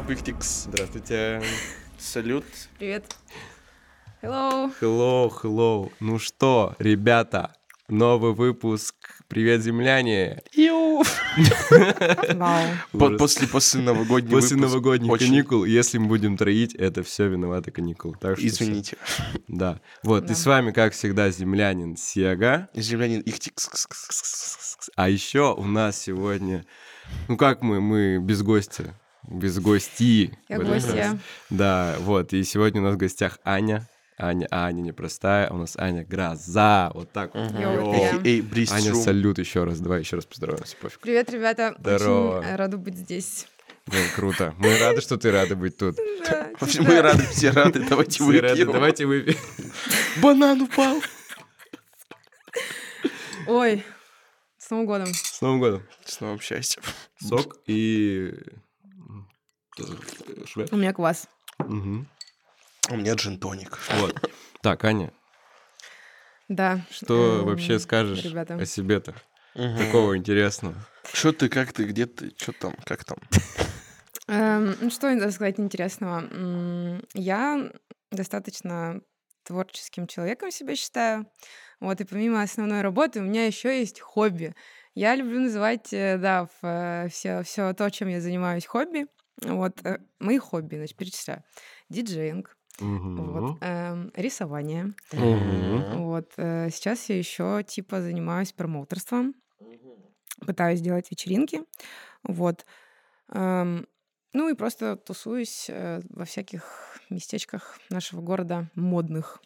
Ихтикс? Здравствуйте. Салют. Привет. Hello. Hello, hello. Ну что, ребята, новый выпуск. Привет, земляне. После, после новогодних После новогодних каникул, если мы будем троить, это все виноваты каникул. Так что всё. Извините. Да. Вот, и с вами, как всегда, землянин Сега. Землянин Ихтикс. А еще у нас сегодня, ну как мы, мы без гостя, без гостей. Я гостья. Да, вот, и сегодня у нас в гостях Аня. Аня, а Аня непростая, у нас Аня Гроза, вот так вот. Эй, Аня, салют еще раз, давай еще раз поздороваемся, пофиг. Привет, ребята. Здорово. Очень рада быть здесь. Блин, круто. Мы рады, что ты рада быть тут. Да, типа, Мы рады, все рады, давайте выпьем. давайте выпьем. Банан упал. Ой, с Новым годом. С Новым годом. С новым счастьем. Сок и... э, Швед. У меня квас. Мгм. У меня джин-тоник. Вот. Так, Аня, Да. что Эм, вообще скажешь ребята. о себе-то? Такого интересного. Что ты, как ты, где ты, что там, как там? Эм, ну, что надо сказать интересного? Я достаточно творческим человеком себя считаю. Вот, и помимо основной работы у меня еще есть хобби. Я люблю называть, э, да, все, все то, чем я занимаюсь, хобби. Вот, э, мои хобби, значит, перечисляю. Диджеинг, Мгм. вот, эм, рисование. Мгм. Вот, э, сейчас я еще, типа, занимаюсь промоутерством. Пытаюсь делать вечеринки. Вот. Эм, ну и просто тусуюсь э, во всяких местечках нашего города модных.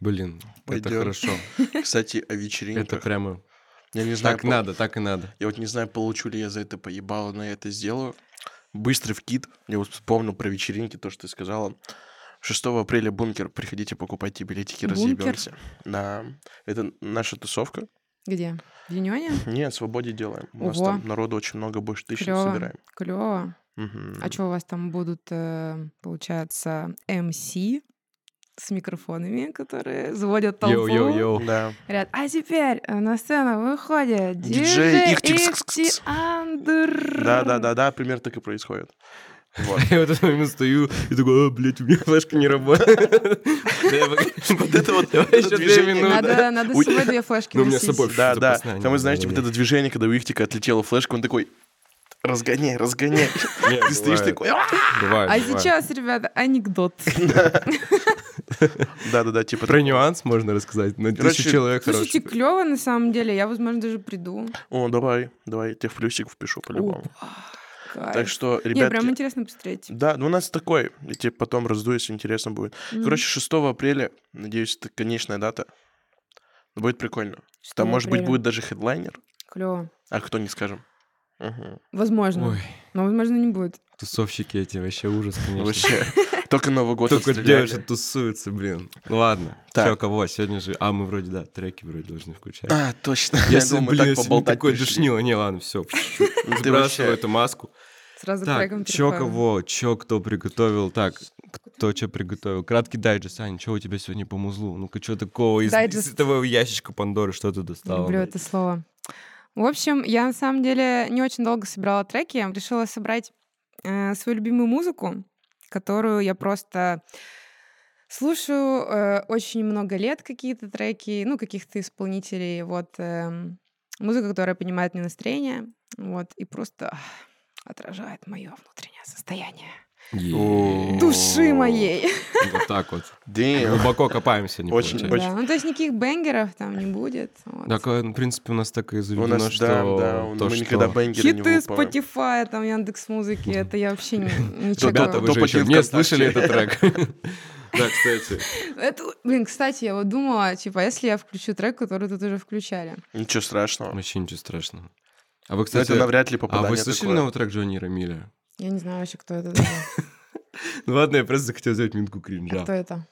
Блин, это Пойдём. хорошо. Кстати, о Это вечеринках. прямо Я не знаю, так надо, так и надо. Я вот не знаю, получу ли я за это поебало, но я это сделаю. Быстрый вкид. Я вот вспомнил про вечеринки, то, что ты сказала. 6 апреля бункер. Приходите, покупайте билетики, Бункер? разъебемся. Да. Это наша тусовка. Где? В Юнионе? Нет, в свободе делаем. У нас Ого. там народу очень много, больше тысячи Клево. собираем. Клево. Мгм. А что у вас там будут, э, получается, MC с микрофонами, которые заводят толпу? Йоу-йоу-йоу. Да. Говорят, а теперь э, на сцену выходит Диджей. Ихтиандр. Да, да, да, да, примерно так и происходит. Вот. Я в этот момент стою и такой, а, блядь, у меня флешка не работает. Вот это вот, движение. Надо, надо с Ой. собой две флешки Ну, у меня с носить. собой Да, да. Там, вы не знаете, вот было. это движение, когда у Ихтика отлетела флешка, он такой, разгоняй, разгоняй. Ты стоишь такой, «А!» Бывает, А сейчас, ребята, анекдот. да-да-да, типа... Про нюанс можно рассказать? На тысячу человек Слушайте, клево на самом деле. Я, возможно, даже приду. О, давай, давай, я тебе в плюсик впишу по-любому. Так что, Не, прям интересно посмотреть. да, ну у нас такой, я тебе потом раздую, если интересно будет. Короче, 6 апреля, надеюсь, это конечная дата. Будет прикольно. 6 Там, может быть, будет даже хедлайнер, Клево. а кто не скажем. Мгм. Возможно. Ой, Но, возможно, не будет. тусовщики эти, вообще ужас, конечно. Вообще, только Новый год Только девушки тусуются, блин. Ну ладно. Так. Все, кого? Сегодня же... А, мы вроде, да, треки вроде должны включать. А, точно. Я Если, думал, мы блин, так поболтать такой душнило. Не, ладно, все. Сбрасываю эту маску. Сразу Так, треком чё кого, чё кто приготовил, так, кто что приготовил. Краткий дайджест, Аня, что у тебя сегодня по музлу? Ну-ка, что такого из, из этого ящичка Пандоры, что ты достала? Люблю блядь? это слово. В общем, я на самом деле не очень долго собирала треки. Я решила собрать э, свою любимую музыку, которую я просто слушаю э, очень много лет какие-то треки, ну, каких-то исполнителей. Вот эм, музыка, которая поднимает мне настроение, вот, и просто ах, отражает мое внутреннее состояние. Души моей. Вот так вот. Глубоко копаемся, не Очень- получается. Да, ну, то есть никаких бенгеров там не будет. вот. Так, э, в принципе, у нас так и У заведено, нас, что... да, да, то, мы что- никогда бенгеры не Хиты выпаем. Spotify, там Яндекс Музыки, это я вообще не, ничего. Ребята, вы же еще не слышали этот трек. Да, кстати. Это, блин, кстати, я вот думала, типа, если я включу трек, который тут уже включали. Ничего страшного. Вообще ничего страшного. А вы, кстати, это навряд ли а попадание вы слышали такое. новый трек Джонни Рамиля? Я не знаю вообще, кто это. Ну ладно, я просто захотел сделать минутку А кринжа. Кто это?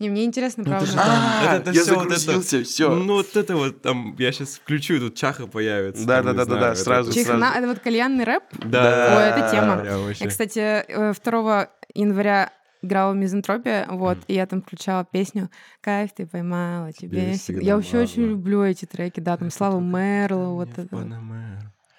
Не, мне интересно, Ну, это правда. А, Это- я всё вот это- загрузился, все. Ну вот это вот там, я сейчас включу, и тут Чаха появится. Да, там, да, не да, да, знаю, да, это- сразу, это- вот кальянный рэп. Да. Ой, это тема. Я, кстати, э, 2 января играла в Мизантропия, вот, и я там включала песню «Кайф ты поймала, тебе Тебе всегда». всегда Я вообще очень люблю эти треки, да, там Слава Мерло, вот это.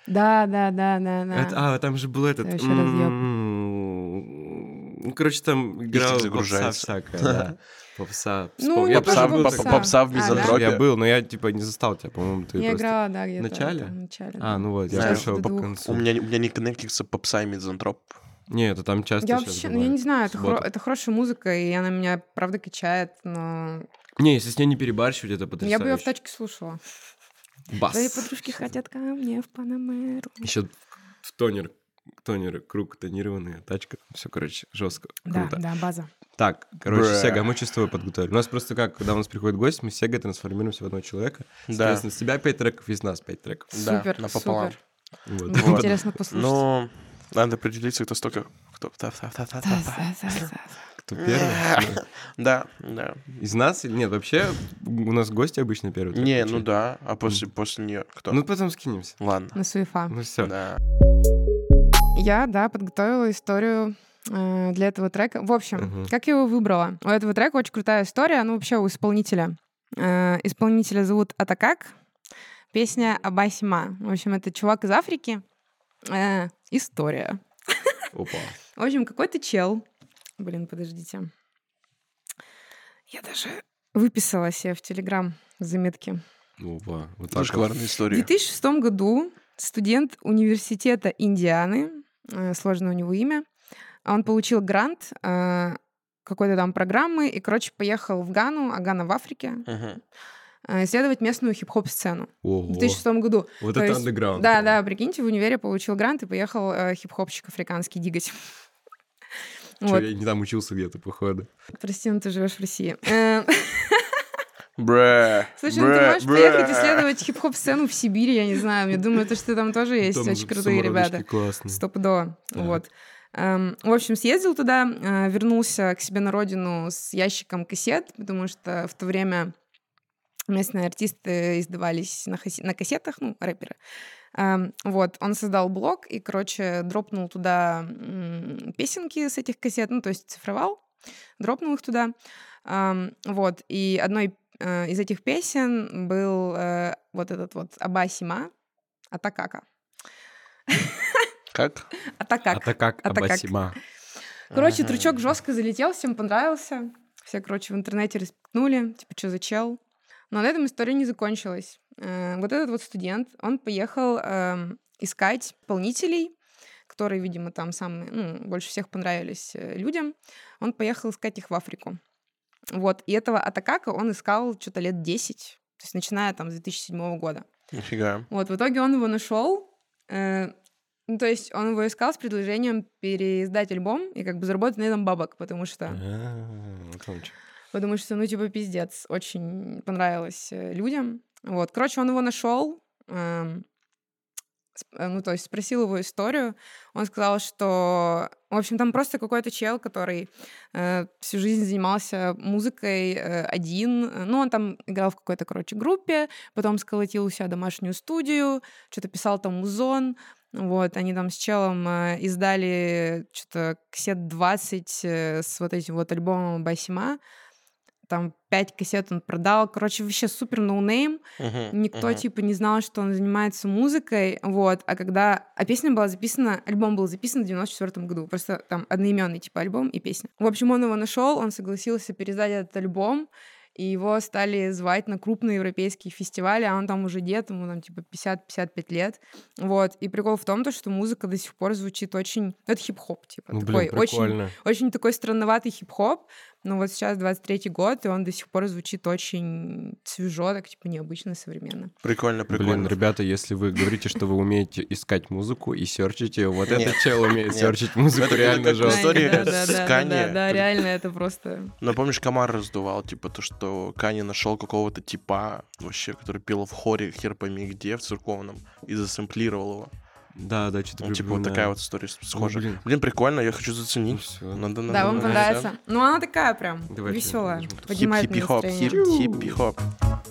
Да, да, да, да, да. Это- А, там же был этот... Это вообще разъёб. м, Ну, короче, там играла попса всякая, да. Попса. Ну, я Попса, был попса. попса в А, да? мизантропе. Я был, но я, типа, не застал тебя, по-моему, ты Я просто... играла, да, где-то. начале? В начале, А, да. ну вот, я Знаешь, пришел по концу. У меня, у меня не коннектится попса и мизантроп. Не, это там часто Я вообще, ну, я не знаю, это, хоро- это хорошая музыка, и она меня, правда, качает, но Не, если с ней не перебарщивать, это потрясающе. я бы ее в тачке слушала. Бас. Твои подружки хотят ко мне в Панамеру. Еще в тонер, тонер, круг тонированный, тачка. Все, короче, жестко. Да, Круто. да, база. Так, короче, Бра. Сега, мы чувствую подготовили. У нас просто как, когда у нас приходит гость, мы с Сегой трансформируемся в одного человека. Да, Соответственно, с тебя пять треков, из нас пять треков. да, Супер, напополам. супер. Вот. Будет Вот. интересно послушать. Но надо определиться, кто столько... Кто... Кто первый? Да, да. Из нас или нет? Вообще, у нас гости обычно первый трек Не, ну да. А после, после нее кто? Ну, потом скинемся. Ладно. На суефа. Ну все. Да. Я, да, подготовила историю э, для этого трека. В общем, как я его выбрала? У этого трека очень крутая история, ну вообще у исполнителя. Э, исполнителя зовут Атакак. Песня Абасима. В общем, это чувак из Африки. Э, история. Опа. В общем, какой-то чел. Блин, подождите. Я даже выписала себе в Телеграм заметки. Опа. Вот так вот. Зашкварная В история. 2006 году студент университета Индианы, э, сложное у него имя, он получил грант э, какой-то там программы и, короче, поехал в Гану, а Гана в Африке, Мгм. э, исследовать местную хип-хоп-сцену. В Ого. 2006 году. Вот То это есть- андеграунд. Да, да, прикиньте, в универе получил грант и поехал э, хип-хопщик африканский дигать. Вот. я не там учился где-то, походу. Прости, но ты живешь в России. Э, Бре. Слушай, ну ты можешь поехать исследовать хип-хоп-сцену в Сибири, я не знаю. Я думаю, то, что там тоже есть очень крутые ребята. классные. Стопудово. Вот. Эм, В общем, съездил туда, э, вернулся к себе на родину с ящиком кассет, потому что в то время местные артисты издавались на, на кассетах, ну, рэперы. Эм, Вот, он создал блог и, короче, дропнул туда песенки с этих кассет, ну, то есть цифровал, дропнул их туда. Эм, Вот, и одной э, из этих песен был э, вот этот вот Абасима Атакака. Как? Атакак. А так как А так как? Абасима. Короче, трючок жестко залетел, всем понравился. Все, короче, в интернете респектнули, типа, что за чел. Но на этом история не закончилась. Э, Вот этот вот студент, он поехал эм, искать исполнителей, которые, видимо, там самые, ну, больше всех понравились э, людям. Он поехал искать их в Африку. Вот, и этого Атакака он искал что-то лет 10, то есть начиная там с 2007 года. Нифига. Вот, в итоге он его нашел. э, ну, то есть он его искал с предложением переиздать альбом и как бы заработать на этом бабок, потому что, А. потому что, ну, типа, пиздец, очень понравилось э, людям. Вот, короче, он его нашел, эм, э, ну, то есть спросил его историю. Он сказал, что, в общем, там просто какой-то чел, который э, всю жизнь занимался музыкой один. Ну, он там играл в какой-то, короче, группе, потом сколотил у себя домашнюю студию, что-то писал там музон. Вот, они там с челом э, издали что-то кассет 20 э, с вот этим вот альбомом Басима. Там 5 кассет он продал. Короче, вообще супер ноунейм. Мгм, Никто, мгм. типа, не знал, что он занимается музыкой, вот, а когда... А песня была записана, альбом был записан в 94 году, просто там одноименный, типа, альбом и песня. В общем, он его нашел, он согласился передать этот альбом, и его стали звать на крупные европейские фестивали, а он там уже дед, ему там, типа, 50-55 лет, вот. И прикол в том, то, что музыка до сих пор звучит очень... ну, Это хип-хоп, типа, Ну, такой блин, очень прикольно. очень такой странноватый хип-хоп, но вот сейчас 23-й год, и он до сих пор звучит очень свежо, так типа необычно, современно. Прикольно, Блин, прикольно. ребята, если вы говорите, что вы умеете искать музыку и серчите, вот Нет. этот чел умеет серчить музыку реально жестко. история да, с да, реально, это просто... Ну, помнишь, комар раздувал, типа, то, что Кани нашел какого-то типа, вообще, который пел в хоре, хер пойми где, в церковном, и засэмплировал его. Да, да, что-то Ну, типа, вот такая вот история с- схожа. блин. блин. прикольно, я хочу Ну, заценить. всё. Надо, надо, Да, вам понравится. Ну, она такая прям Давайте веселая, поднимает хиппи-хоп, настроение.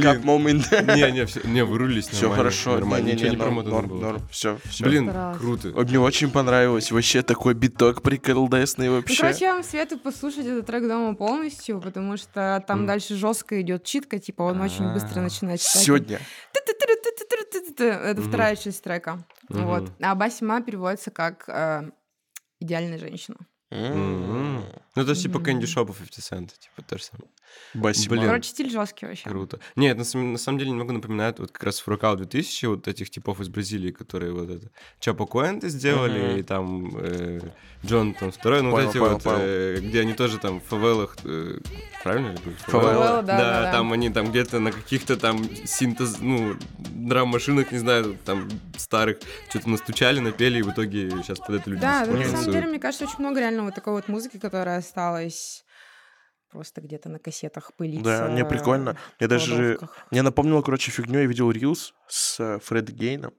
Блин. Момент. Не, не, всё- не, вырулились Все хорошо. Нормально, ничего не норм, промотано норм, было. норм. Все, все. Блин, круто. Мне очень понравилось. Вообще такой биток приколдесный Ну, вообще. короче, я вам советую послушать этот трек дома полностью, потому что там дальше жестко идет читка, типа он очень быстро А. начинает читать. Сегодня. Это вторая часть трека. Вот. А Басима переводится как э, идеальная женщина. Ну, это типа Мгм. Candy Shop 50 Cent, типа то же самое. Басима. Блин. Короче, стиль жесткий вообще. Круто. Нет, на, самом- на самом деле немного напоминает вот как раз Фуракау 2000, вот этих типов из Бразилии, которые вот это Чапо Куэнте сделали, Мгм. и там э, Джон там второй, ну Понял, вот эти понял, вот, понял. э, где они тоже там в фавелах, э, правильно ли будет? Фавелла. Фавелла, да, да, да. там они там где-то на каких-то там синтез, ну, драм-машинах, не знаю, там старых, что-то настучали, напели, и в итоге сейчас под это люди Да, да, на самом деле, мне кажется, очень много реально вот такой вот музыки, которая осталась просто где-то на кассетах пылиться. Да, мне прикольно. Я даже... Мне напомнило, короче, фигню. Я видел Рилс с э, Фред Гейном.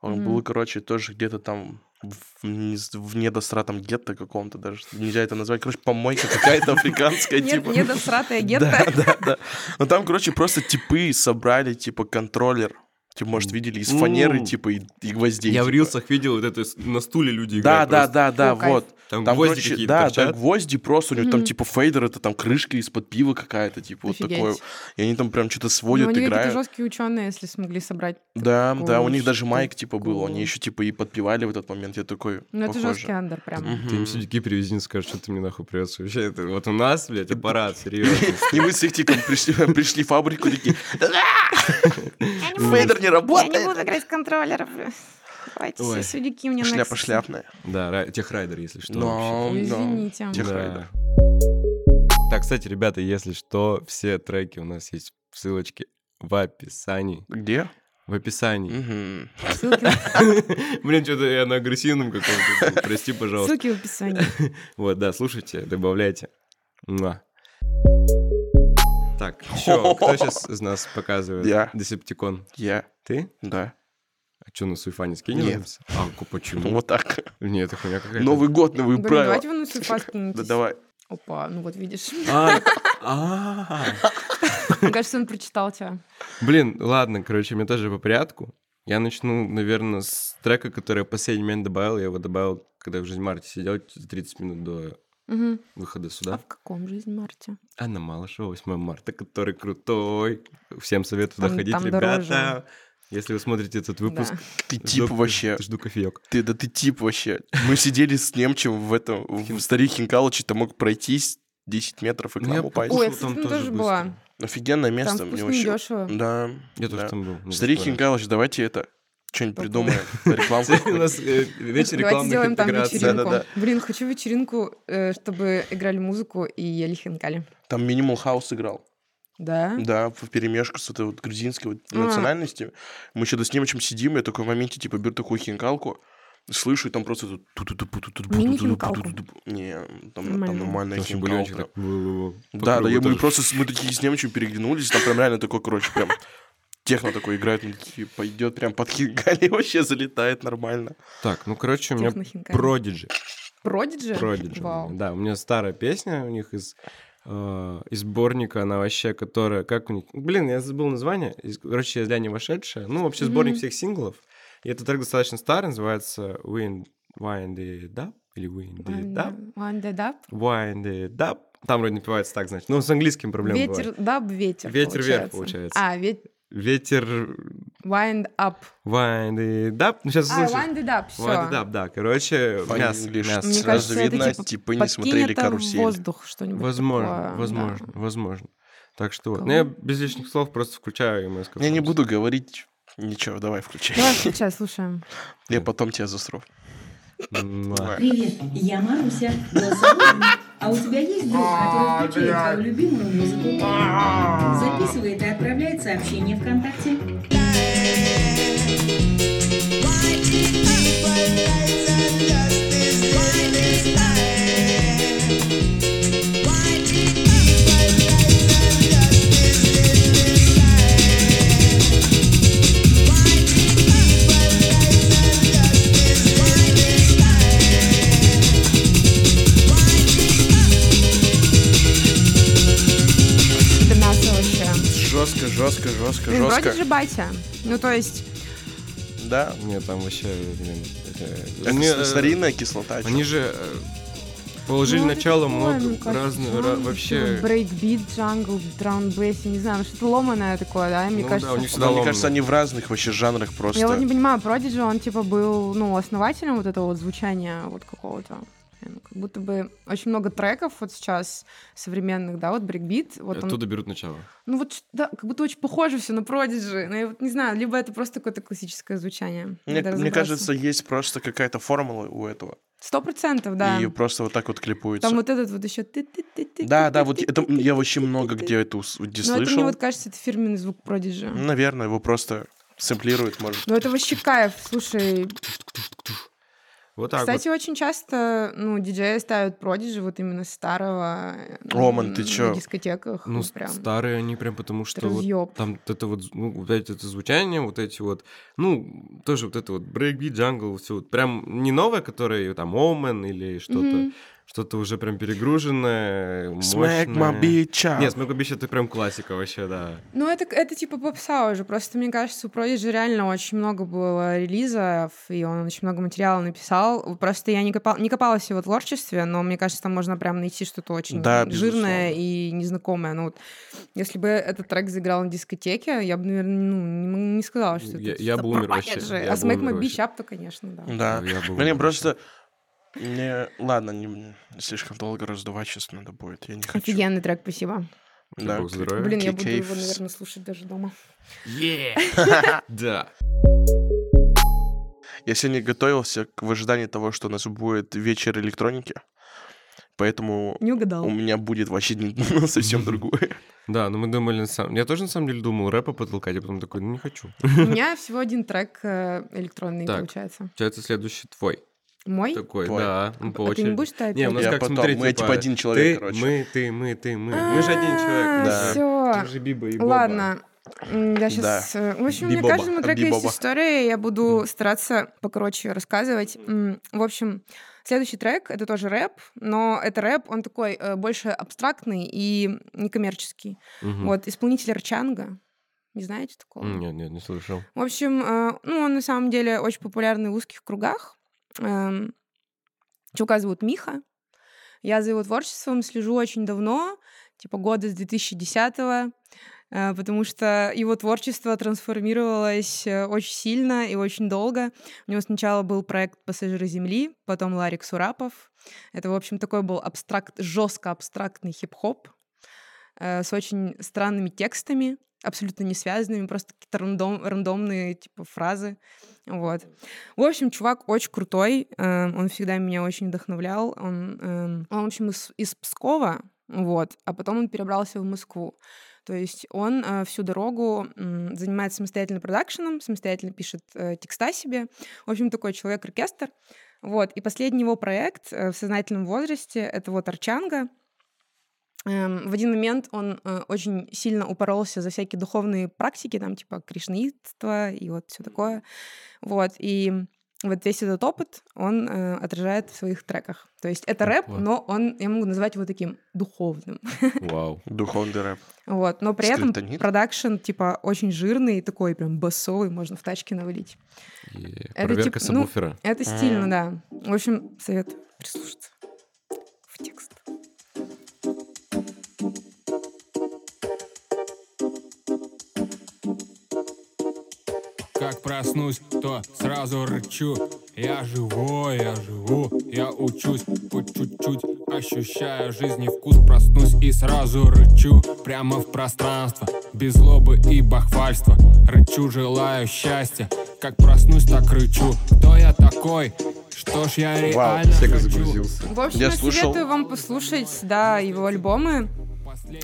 Он Мгм. был, короче, тоже где-то там в, в недостратом гетто каком-то даже. Нельзя это назвать. Короче, помойка какая-то африканская, типа. недосратая Да, гетто. да, да. Ну там, короче, просто типы собрали, типа, контроллер. Типа, может, видели из фанеры, типа, и, и гвоздей. Я в типа. рилсах видел вот это на стуле люди Да, играют. да, просто. да, да, О, кайф. вот. Там, Там, гвозди короче, какие-то да, торчат. да, гвозди просто, у них там Мгм. типа фейдер, это там крышка из-под пива какая-то, типа вот Офигеть. такое. И они там прям что-то Ну, сводят, они какие-то играют. жесткие ученые, если смогли собрать. Да, да, у них даже майк типа был, они еще типа и подпевали в этот момент, я такой, Ну, это похоже. жесткий андер прям. Ты им сидяки привези, не скажешь, что ты мне нахуй придется. Вообще, это вот у нас, блядь, аппарат, серьезно. И мы с их пришли в фабрику, такие, фейдер не Я не работает. буду играть с контроллеров. Давайте Ой. все сюдики мне Шляпа Nexus. шляпная. Да, ра- техрайдер, если что. Но. Извините. Тех- Да. Техрайдер. Так, кстати, ребята, если что, все треки у нас есть в ссылочке в описании. Где? В описании. Блин, что-то я на агрессивном каком-то. Прости, пожалуйста. ссылки в описании. Вот, да, слушайте, добавляйте. Так, еще, кто сейчас из нас показывает? Я. Десептикон. Я, Ты? да. А что, на Суйфане скинем? Нет. А, почему? Вот так. Нет, это хуйня какая-то. Новый год, новые правила. давайте вы на суфа Да давай. Опа, ну вот видишь. А, а. Мне кажется, он прочитал тебя. Блин, ладно, короче, мне тоже по порядку. Я начну, наверное, с трека, который я в последний момент добавил. Я его добавил, когда в жизнь Марте сидел за 30 минут до Мгм. выхода А сюда. в каком жизнь Марте? Анна Малышева, 8 марта, который крутой. Всем советую Там- там ребята. дороже. Если вы смотрите этот выпуск, Да. Ты жду- тип вообще. Жду кофеек. Ты, да ты тип вообще. Мы сидели с немчем в этом, в старик Хинкалыче, ты мог пройтись 10 метров и к Ну, нам упасть. Ой, я, там кстати, тоже была. Офигенное место. мне вкусно вообще... дешево. Да. Я тоже там был. мне Старик. Хинкалыч, давайте это что-нибудь придумаем. Рекламку. У нас э, вечер Давайте рекламных сделаем там вечеринку. Блин, хочу вечеринку, э, чтобы играли музыку и ели хинкали. Там Минимал Хаус играл. Да? Да, в перемешку с этой вот грузинской вот А. национальности. Мы что-то с немчем сидим, я такой в моменте типа беру такую хинкалку, слышу, и там просто. Не, там там нормальная хинкалка. Да, да, мы просто с- мы такие с немчем переглянулись, там прям реально такой, короче, прям техно такой играет, мы такие, пойдет прям под хинкали, вообще залетает нормально. Так, ну, короче, у меня. Продиджи. Продиджи? Продиджи. Вау. Да, у меня старая песня у них из, э, из сборника, она вообще, которая, как у них... Блин, я забыл название. Из- Короче, «Я не вошедшая». Ну, вообще, сборник Мгм. всех синглов. И этот трек достаточно старый, называется «Wind, Wind it up» или «Wind it up». One Dead Up. «Wind it up». Там вроде напевается так, значит. Ну, с английским проблем Ветер, даб, ветер. Ветер вверх, получается. А, вет... Ветер... Wind up. Wind it up. Ну, сейчас А, услышишь. wind it up, все. Wind it up, да. Короче, Funny мясо, мясо. Мне Сразу кажется, это видно, типа типы не смотрели это «Карусель». воздух что-нибудь Возможно, такое, возможно, да. возможно. Так что вот. Кого? Ну, я без лишних слов просто включаю МСК. Я не буду говорить ничего, давай включай. Давай, включай, слушаем. Я потом тебя засру. Привет, я Маруся. А у тебя есть друг, который включает твою любимую музыку? Записывает и отправляет сообщение ВКонтакте. Жестко, жестко. Жестко, жестко, Ну, жестко. вроде же батя. Ну, то есть, Да. Нет, там вообще, блин, это- Они, старинная кислота. Они же э, положили ну, начало много мне разных, ра- вообще... Breakbeat, jungle, drum bass, я не знаю, ну, что-то ломаное такое, да, мне Ну кажется. да, у них всегда Да, мне кажется, они в разных вообще жанрах просто. Я вот не понимаю, Продиджи, он типа был, ну, основателем вот этого вот звучания вот какого-то. Ну, Как будто бы очень много треков вот сейчас современных, да, вот breakbeat. Вот он, Оттуда берут начало. ну вот, да, как будто очень похоже все на Продиджи. Ну, я вот не знаю, либо это просто какое-то классическое звучание. Мне, мне кажется, есть просто какая-то формула у этого. Сто процентов, да. И просто вот так вот клепается. Там вот этот вот еще... Да, да, вот это я вообще много где это где Ну, это мне слышал. вот кажется, это фирменный звук Продиджи. Наверное, его просто сэмплируют, может. Ну, это вообще кайф. Слушай, Вот так кстати, очень часто, ну, диджеи ставят Продиджи вот именно старого Роман, ты м, чё? дискотеках. вот. Ну, вот прям. старые они прям потому, что вот там вот это вот, ну, вот эти это звучание, вот эти вот, ну, тоже вот это вот breakbeat, jungle, все вот прям не новое, которое там Omen или что-то, Мгм. Что-то уже прям перегруженное, Smack my мощное. bitch up. Нет, Smack My Bitch это прям классика вообще, да. Ну, это, это типа попса уже. Просто, мне кажется, у Продиджи реально очень много было релизов, и он очень много материала написал. Просто я не, копал, не копалась в его творчестве, но мне кажется, там можно прям найти что-то очень Да, жирное безусловно. и незнакомое. Ну, вот, если бы этот трек заиграл на дискотеке, я бы, наверное, ну, не, не сказала, что Я- это я бы умер Prodigy. вообще, я А бы Smack My вообще. Bitch Up, то, конечно, да. Да. Я бы Мне умер просто... Мне... Ладно, не... слишком долго раздувать сейчас надо будет. Я не хочу. Офигенный трек, спасибо. Да. Бог здоровья. Блин, я буду его, наверное, слушать даже дома. Да. Я сегодня готовился к в ожидании того, что у нас будет вечер электроники. Поэтому Не угадал. у меня будет вообще не- совсем другое. Да, но мы думали на самом... Я тоже на самом деле думал рэпа потолкать, а потом такой, ну не хочу. У меня всего один трек э, электронный, получается. Получается, следующий твой. Мой? Такой, Твой. да, ну, по а ты не очереди. будешь ставить? Не, у нас Я как, потом. смотри, Мы типа один ты, человек, короче. мы, ты, мы, ты, мы. Мы же один человек. Да. Все. Ты же Биба и Боба. Ладно. Я сейчас... В общем, у меня Бибоба. каждому треку есть история, и я буду стараться покороче рассказывать. В общем, следующий трек — это тоже рэп, но это рэп, он такой э, больше абстрактный и некоммерческий. Мгм. Вот, исполнитель Рчанга. Не знаете такого? Нет, нет, не слышал. В общем, э, ну, он на самом деле очень популярный в узких кругах. Эм, Чувака зовут Миха. Я за его творчеством слежу очень давно, типа года с 2010-го, э, потому что его творчество трансформировалось э, очень сильно и очень долго. У него сначала был проект «Пассажиры Земли», потом Ларик Сурапов. Это, в общем, такой был абстракт, жестко абстрактный хип-хоп э, с очень странными текстами, абсолютно не связанными, просто какие-то рандом, рандомные типа фразы. Вот. В общем, чувак очень крутой, э, он всегда меня очень вдохновлял. Он, эм, он в общем, из, из Пскова, вот, а потом он перебрался в Москву. То есть он э, всю дорогу м, занимается самостоятельно продакшеном, самостоятельно пишет э, текста себе. В общем, такой человек-оркестр. Вот. И последний его проект э, в сознательном возрасте — это вот Арчанга. Эм, в один момент он э, очень сильно упоролся за всякие духовные практики, там типа кришнаитство и вот все такое. Вот. И вот весь этот опыт он э, отражает в своих треках. То есть это рэп, но он, я могу назвать его таким духовным. Вау. Духовный рэп. Вот. Но при этом Скриптонит? продакшн типа очень жирный, такой прям басовый, можно в тачке навалить. Это Проверка ну, сабвуфера. Это стильно, да. В общем, совет прислушаться в текст. Как проснусь, то сразу рычу Я живой, я живу, я учусь По чуть-чуть ощущая жизни вкус Проснусь и сразу рычу Прямо в пространство Без злобы и бахвальства Рычу, желаю счастья Как проснусь, так рычу Кто я такой? Что ж я реально Сега хочу? загрузился. В общем, Я я, слушал. советую вам послушать, да, его альбомы.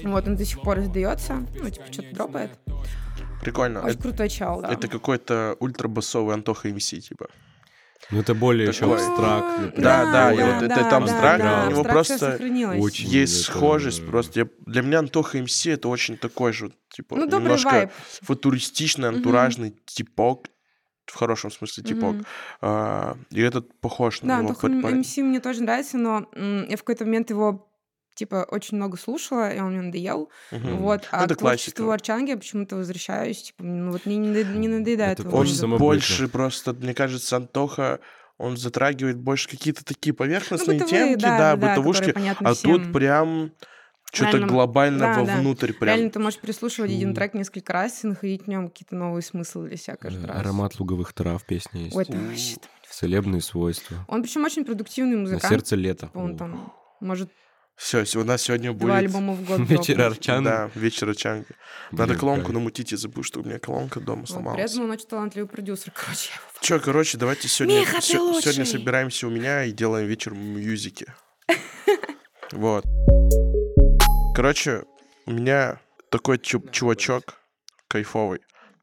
Вот, он до сих пор издается. Ну, типа, что-то дропает. Прикольно. Очень Это, крутой чал, да. это какой-то ультрабасовый Антоха МС, типа. Ну это более еще Такой. абстрактный. Ну, Да, да, вот это там абстрактно, да, у него просто очень- Есть это- схожесть просто. Я- для меня Антоха МС это очень такой же, типа, Ну, немножко футуристичный, антуражный типок. В хорошем смысле типок. А, и этот похож на Да, него. Антоха по- по- МС мне тоже нравится, но я в какой-то момент его типа, очень много слушала, и он мне надоел. Мгм. Вот, Ну, а это к творчеству классика. Арчанги я почему-то возвращаюсь, типа, ну вот мне не, не надоедает Это его Он больше просто, мне кажется, Антоха, он затрагивает больше какие-то такие Ну, поверхностные бытовые, темки, да, да, да, бытовушки, а всем. тут прям что-то глобально да, да. вовнутрь прям. Реально ты можешь переслушивать один Фу. трек несколько раз и находить в нем какие-то новые смыслы для себя каждый Э, раз. Аромат луговых трав песня есть. Ой, вообще Целебные свойства. Он причем очень продуктивный На музыкант. сердце лето. Он там может Все, у нас сегодня два будет альбома в год Вечер дропнуть. Арчан. да, вечер Чанга. Надо колонку намутить, я забыл, что у меня колонка дома сломалась. При этом он очень талантливый продюсер, короче. Че, короче, давайте сегодня, Миха, сегодня собираемся у меня и делаем вечер мьюзики. Вот. Короче, у меня такой чу- чувачок кайфовый.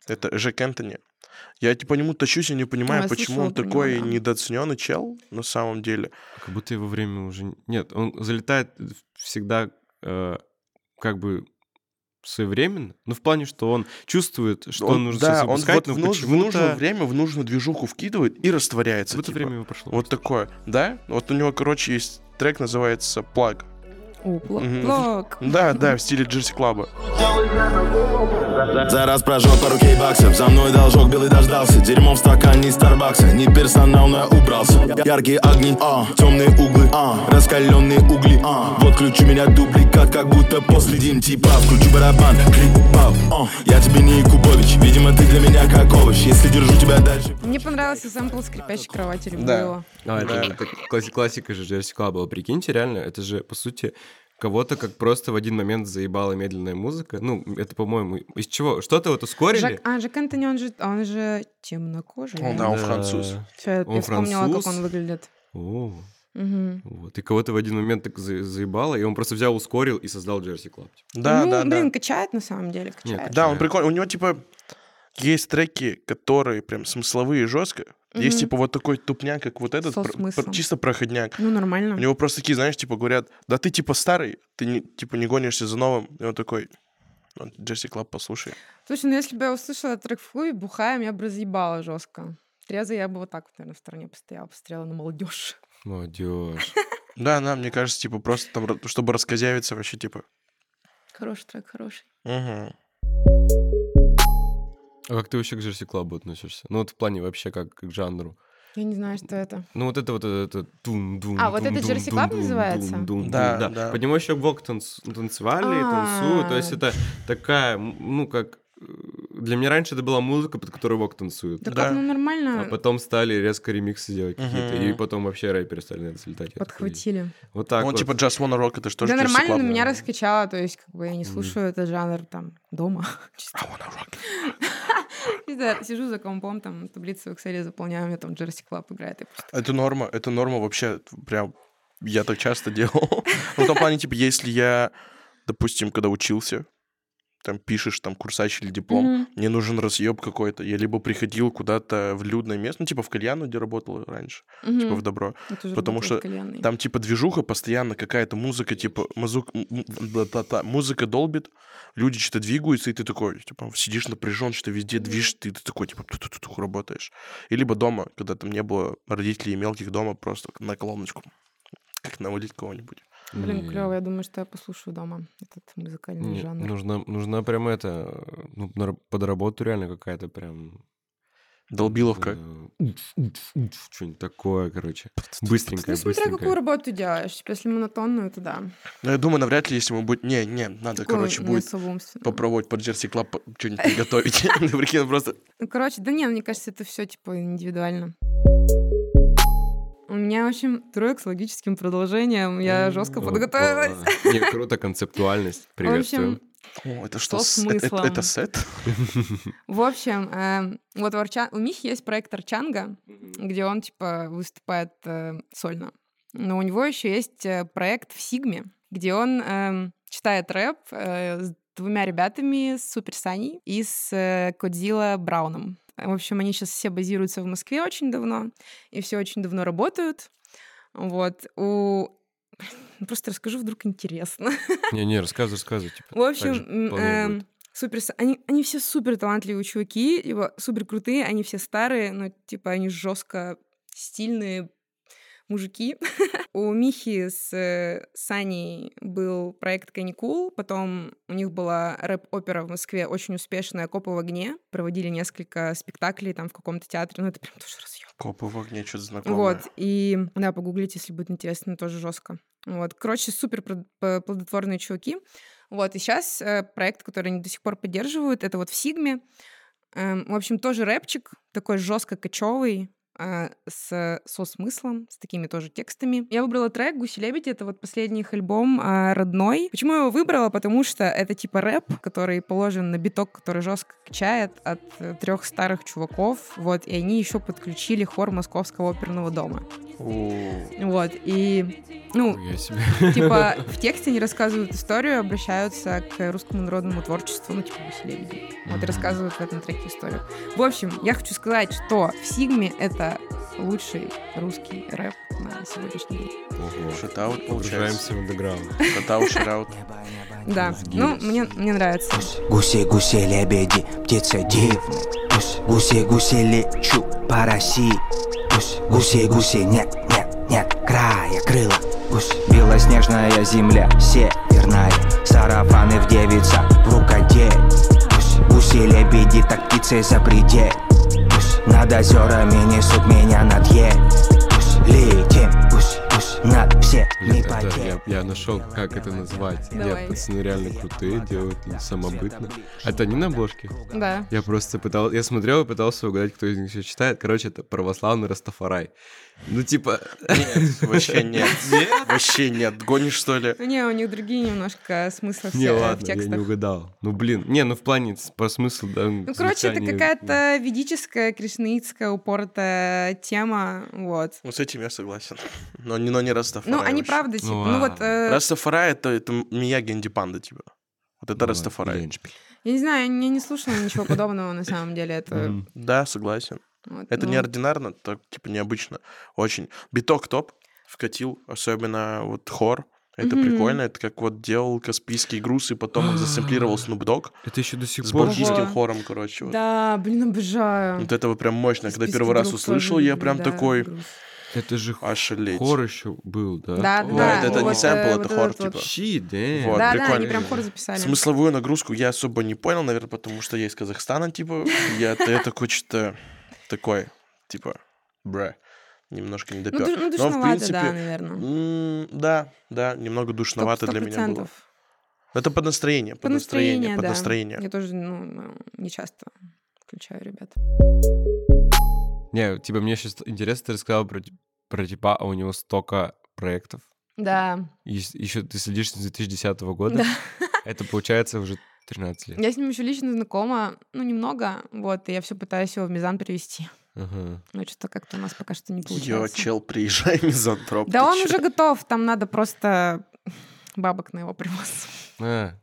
Это Жек Энтони. Я типа по нему тащусь и не понимаю, я почему он про него, такой да. недооцененный чел на самом деле. Как будто его время уже... Нет, он залетает всегда э, как бы своевременно. Ну, в плане, что он чувствует, что Он- нужно да, он вот но в, нуж- в нужное время, в нужную движуху вкидывает и растворяется. Будто типа. время его прошло. Вот такое, да? Вот у него, короче, есть трек, называется «Плаг». О, плок. Да, да, в стиле Джерси Клаба. За раз прожег пару кейбаксов За мной должок белый дождался. Дерьмо в стакане Старбакса. Не персонал, но я убрался. Яркие огни, а, темные углы а, Раскаленные угли а, Вот ключи меня дубликат Как будто после дим типа Включу барабан, клик, баб а, Я тебе не Якубович. Видимо ты для меня как овощ. Если держу тебя дальше. Мне понравился сэмпл скрипящей кровати, люблю Да. его. А, это, Да. классика же Jersey Club'а была. Прикиньте, реально, это же, по сути, кого-то как просто в один момент заебала медленная музыка. Ну, это, по-моему, из чего? Что-то вот ускорили? Жак, а, Жак Энтони, он же, он же темнокожий. Он, да, он француз. Всё, я, Он я вспомнила, как он выглядит. О, Мгм. вот. И кого-то в один момент так за- заебало, и он просто взял, ускорил и создал Jersey Club. Да, ну, да, блин, да. качает на самом деле, качает. Да, он Да. прикольный. У него, типа, есть треки, которые прям смысловые жестко. Есть, Мгм. типа, вот такой тупняк, как вот этот, про- про- чисто проходняк. Ну, нормально. У него просто такие, знаешь, типа, говорят, да ты, типа, старый, ты, не, типа, не гонишься за новым. И он такой, «Вот, Jersey Club, послушай. Слушай, ну если бы я услышала трек в клубе, бухая, меня бы разъебало жестко. Трезвый я бы вот так вот, наверное, в стороне постояла, посмотрела на молодежь. Молодежь. Да, да, мне кажется, типа, просто там, чтобы раскозявиться вообще, типа. Хороший трек, хороший. Угу. А как ты вообще к Джерси Клабу относишься? Ну, вот в плане вообще как к жанру. Я не знаю, что это. Ну, вот это вот это тум дум А, вот это Club дум, называется? Да, да. Под него еще танц- танцевали и танцуют. То есть это такая, ну, как... э, Для меня раньше это была музыка, под которую вок танцуют. Да, Да. как, ну нормально А потом стали резко ремиксы делать какие-то. И потом вообще рэперы стали на это слетать. Подхватили. Вот так Он, вот. типа, Just Wanna Rock, это же тоже да нормально, но меня раскачало, то есть как бы я не слушаю этот жанр там дома. I wanna rock. Чисто сижу за компом, там таблицу в Excel заполняю, у меня там Jersey Club играет. просто Это норма, это норма вообще, прям, я так часто делал. В том плане, типа, если я, допустим, когда учился, там пишешь, там, курсач или диплом, Мгм. мне нужен разъеб какой-то. Я либо приходил куда-то в людное место, ну, типа в кальяну, где работал раньше, типа Мгм. в добро. Тоже потому что. Там, типа, движуха постоянно, какая-то музыка, типа, мазук- да-да-да, музыка долбит, люди что-то двигаются, и ты такой, типа, сидишь напряжен, что везде движешь, ты, ты такой, типа, ту-ту-ту работаешь. И либо дома, когда там не было родителей и мелких дома, просто на колоночку, как наводить кого-нибудь. Блин, клево, я думаю, что я послушаю дома этот музыкальный Не, жанр. нужна, нужна прям это, ну, на раб- под работу реально какая-то прям... Долбиловка. Что-нибудь такое, короче. Быстренькое, Ну, смотря какую работу ты делаешь. Типа, если монотонную, то да. Но я думаю, навряд ли, если мы будем... Не, не, надо, Такую короче, будет попробовать под Jersey Club что-нибудь приготовить. Ты прикинь, просто... Ну, короче, да не, мне кажется, это все типа индивидуально. Меня, в общем, трек с логическим продолжением. Я жестко Опа. подготовилась. Не, круто, концептуальность. В Приветствую. общем, О, это что? С- это- это- сет? в общем, эм, вот у, Арча- у Михи есть проект Арчанга, где он, типа, выступает э, сольно. Но у него еще есть э, проект в Сигме, где он эм, читает рэп э, с двумя ребятами, с Супер Саней и с э, Кодзилла Брауном. В общем, они сейчас все базируются в Москве очень давно, и все очень давно работают. Вот. У... Просто расскажу, вдруг интересно. Не-не, рассказывай, рассказывай. Типа, В общем, эм, супер, они, они все супер талантливые чуваки, типа, супер крутые, они все старые, но типа они жестко стильные, мужики. У Михи с э, Саней был проект «Каникул», потом у них была рэп-опера в Москве, очень успешная «Копы в огне». Проводили несколько спектаклей там в каком-то театре, ну это прям тоже разъем. Копы в огне, что-то знакомое. Вот, и да, погуглите, если будет интересно, тоже жестко. Вот, короче, супер плодотворные чуваки. Вот, и сейчас проект, который они до сих пор поддерживают, это вот в Сигме. Эм, в общем, тоже рэпчик, такой жестко кочевый, с, со смыслом, с такими тоже текстами. Я выбрала трек «Гуси лебеди», это вот последний их альбом а, «Родной». Почему я его выбрала? Потому что это типа рэп, который положен на биток, который жестко качает от трех старых чуваков, вот, и они еще подключили хор Московского оперного дома. Вот, и, ну, типа, в тексте они рассказывают историю, обращаются к русскому народному творчеству, ну, типа, «Гуси лебеди». Вот, и рассказывают в этом треке историю. В общем, я хочу сказать, что в Сигме это лучший русский рэп на сегодняшний день. Ого. Шатаут получается. Погружаемся в андеграунд. Шатаут, шараут. Да, ну, мне, мне нравится. Гуси, гуси, лебеди, птицы дивные гуси, гуси, лечу по России гуси, гуси, нет, нет, нет края крыла Гусь, белоснежная земля, северная Сарафаны в девица в рукодель гуси, лебеди, так птицы за предель над озерами несут меня над ель Гусь, летим, гусь, гусь, над Блин, это, я, я нашел, как это назвать. Давай. Нет, пацаны реально крутые, делают самобытно. Это не на обложке? Да. Я просто пытал, я смотрел и пытался угадать, кто из них все читает. Короче, это православный Растафарай. Ну, типа... Нет, вообще нет. Вообще нет. Гонишь, что ли? Ну, не, у них другие немножко смыслы в, Не, те- в ладно, я не текстах. угадал. Ну, блин, не, ну в плане по смыслу, да. Ну, короче, это какая-то ведическая, кришнаитская, упоротая тема, вот. Ну, с этим я согласен. Но не, но не Растафарай. Ну, они вообще. правда, типа, Ну, ну вот, ладно. э, Растафарай это, это Мияги Эндшпиль, Andy Panda, типа. Вот это Растафарай. я не знаю, я не слушала ничего подобного на самом деле, это... Да, согласен. Вот, Это ну, неординарно, так, типа, необычно. Очень. Биток топ вкатил, особенно вот хор. Это Мгм. прикольно. Это как вот делал Каспийский груз, и потом их засэмплировал Snoop Dogg Это еще до сих с пор... балтийским Ого. хором, короче. вот. Да, блин, обожаю. Вот это вот прям мощно. Когда Списки первый раз услышал, тоже я прям да, такой, груз. Это же ошалеть. хор еще был, да? Да, да, Да, да. это- это не вот, сэмпл, э, это вот хор, вот. типа. Щит, да. Вот, Да, да, прикольно. они прям хор записали. Смысловую нагрузку я особо не понял, наверное, потому что я из Казахстана, типа, я, я такой что-то такой, типа, бра, немножко не Ну, допер. ну, Но, в душновато, принципе, да, наверное. да, да, немного душновато для меня было. Это под настроение, под, Под настроение, настроение, под да. настроение. Я тоже, ну, не часто включаю ребят. Не, типа, мне сейчас интересно, ты рассказал про, про типа, а у него столько проектов. Да, И еще ты следишь с 2010 года. да. Это получается уже 13 лет. Я с ним еще лично знакома, ну, немного, вот, и я все пытаюсь его в мизан перевести. Ага. Но что-то как-то у нас пока что не Йо, получается. чел, приезжай, мизантроп. Да он чё? уже готов, там надо просто бабок на его привоз. А.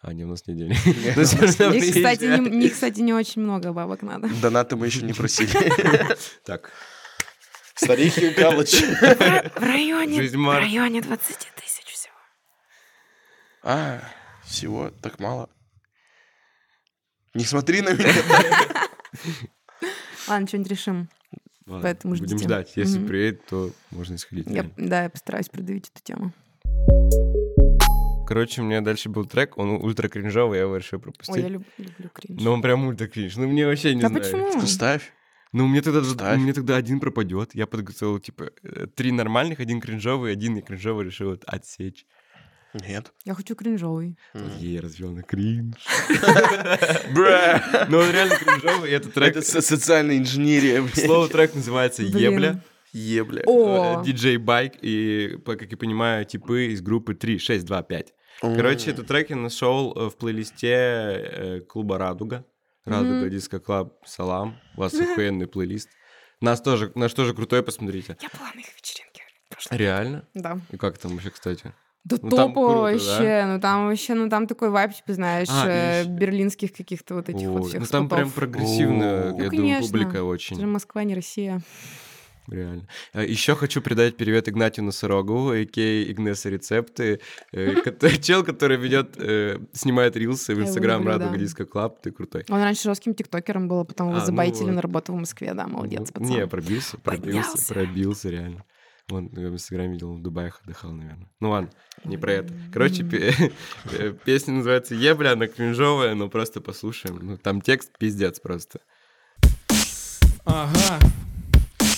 А, не, у нас нет денег. Ну, Их, кстати, не, не- кстати, не очень много бабок надо. Донаты мы еще не просили. Так, Старихи Галыч. В районе 20 тысяч всего. А, всего так мало. Не смотри на меня. Ладно, что-нибудь решим. ладно, Поэтому будем ждите. ждать. Если Мгм. приедет, то можно исходить. Я, да, я постараюсь продавить эту тему. Короче, у меня дальше был трек, он ультра кринжовый, я его решил пропустить. Ой, я люб- люблю кринж. Но он прям ультра кринж. Ну, мне вообще не да знаю. почему? Ставь. Ну, мне тогда, Ставь. мне тогда один пропадет. Я подготовил, типа, э, три нормальных, один кринжовый, один не кринжовый решил вот отсечь. Нет. Я хочу кринжовый. Я развел на кринж. Бра. Но он реально кринжовый, этот трек... Это со- социальная инженерия. Слово трек называется. «Ебля». Ебля. О, Э, Диджей Байк и, по- как я понимаю, типы из группы 3, 6, 2, 5. Короче, этот трек я нашел э, в плейлисте э, клуба «Радуга». «Радуга». «Disco Club», «Салам». У вас охуенный плейлист. Нас тоже, наш тоже крутой, посмотрите. я была на их вечеринке. Реально? Да. И как там вообще, кстати? Да Ну, круто, вообще. Ну там вообще, ну там такой вайб, типа, знаешь, А, э, и- берлинских каких-то вот этих вот Ой, всех ну там прям спотов. прогрессивно, О. я Ну, думаю, конечно. публика Это же очень. Москва, не Россия. Реально. Еще хочу передать привет Игнатию Носорогу, а.к.а. Игнеса Рецепты. э, Чел, который ведет, э, снимает рилсы в Инстаграм Радуга да. Disco Club. Ты крутой. Он раньше жестким тиктокером был, а потом его А, ну забайтили вот. на работу в Москве, да, молодец, Ну, пацан. Не, пробился, пробился, пробился, реально. Он я в Инстаграме видел, в Дубаях отдыхал, наверное. Ну ладно, не про это. Короче, пе- песня называется «Ебля», она кринжовая, но просто послушаем. Ну, там текст пиздец просто. Ага.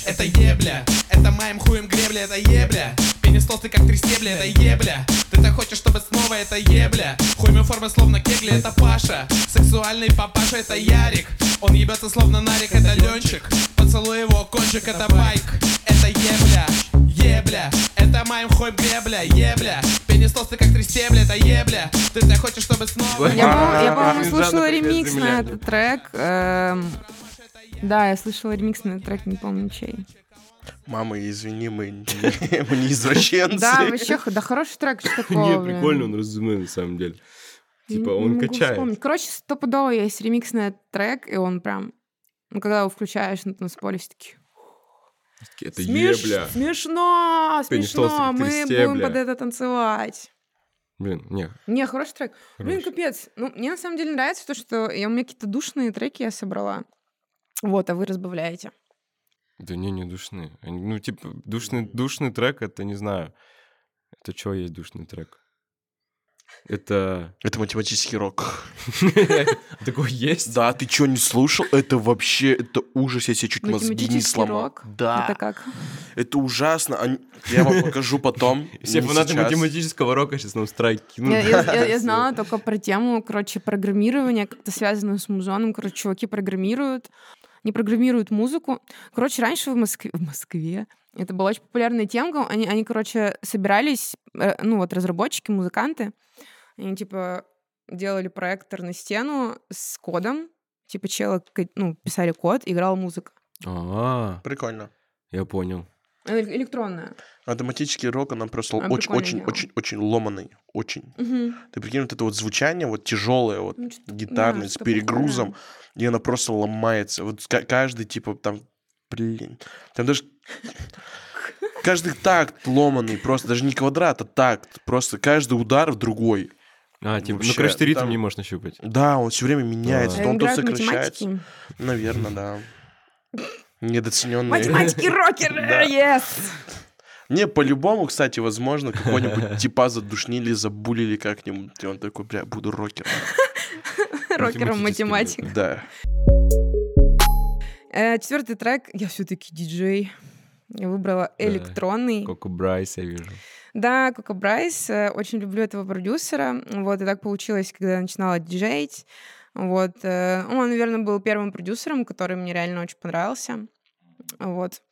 Это ебля, это моим хуем гребля, это ебля Пенис толстый как три стебля, это ебля Ты так хочешь, чтобы снова это ебля Хуй мой формы словно кегли, это Паша Сексуальный папаша, это Ярик Он ебется словно нарик, это Ленчик Поцелуй его, кончик, это байк ебля, ебля Это моим хуем гребля, ебля Пенис толстый как три стебля, это ебля Ты так хочешь, чтобы снова Я, по- я, по-моему, слушала привет, ремикс на этот трек. эм, Да, я слышала ремикс на этот трек, не помню чей. Мама, извини, мы не, мы не извращенцы. Да, вообще, да хороший трек, что такого, Не, прикольно, он разумный на самом деле. Типа, он качает. вспомнить. Короче, стопудово есть ремикс на этот трек, и он прям... Ну, когда его включаешь на танцполе, все такие... Это «Смеш- ебля. Смешно, смешно, три мы стебля». будем под это танцевать. Блин, не, Не, хороший трек. Блин, хороший. капец. Ну, мне на самом деле нравится то, что я, у меня какие-то душные треки я собрала. Вот, а вы разбавляете. Да не, не душные. Ну, типа, душный, душный трек, это не знаю. Это что есть душный трек? Это... Это математический рок. Такой есть? Да, ты что, не слушал? Это вообще, это ужас, я себе чуть мозги не сломал. Да, Это как? это ужасно. Я вам покажу потом. Все фанаты математического рока сейчас нам страйк я знала только про тему, короче, программирования, как-то связанную с музоном. Короче, чуваки программируют, не программируют музыку. Короче, раньше в Москве, в Москве это была очень популярная тема. Они, они короче, собирались, э, ну вот разработчики, музыканты, они типа делали проектор на стену с кодом, типа чела, ну, писали код, играла музыка. А, Прикольно. я понял. Э, Электронная. Математический рок, она просто А, очень, очень, дело. очень, очень ломаный. Очень. Мгм. Ты прикинь, вот это вот звучание, вот тяжелое, вот Ну, гитарное, да, с перегрузом, и она просто ломается. Вот ка- каждый, типа, там, блин, там даже каждый такт ломанный, просто даже не квадрат, а такт. Просто каждый удар в другой. А, типа, ну, Вообще, короче, ты ритм там- не можешь нащупать. Да, он все время меняется, Да. то он то сокращается. математики. Наверное, да. Недооцененные. Математики-рокеры, Да. yes! Не, по-любому, кстати, возможно, какого-нибудь типа задушнили, забулили как-нибудь. И он такой, бля, буду рокером. Рокером-математик. Да. Э, Четвертый трек, я все-таки диджей. Я выбрала Да. электронный. Коко Брайс я вижу. Да, Коко Брайс. э, Очень люблю этого продюсера. Вот, и так получилось, когда я начинала диджеить. Вот. э, Он, наверное, был первым продюсером, который мне реально очень понравился. Вот.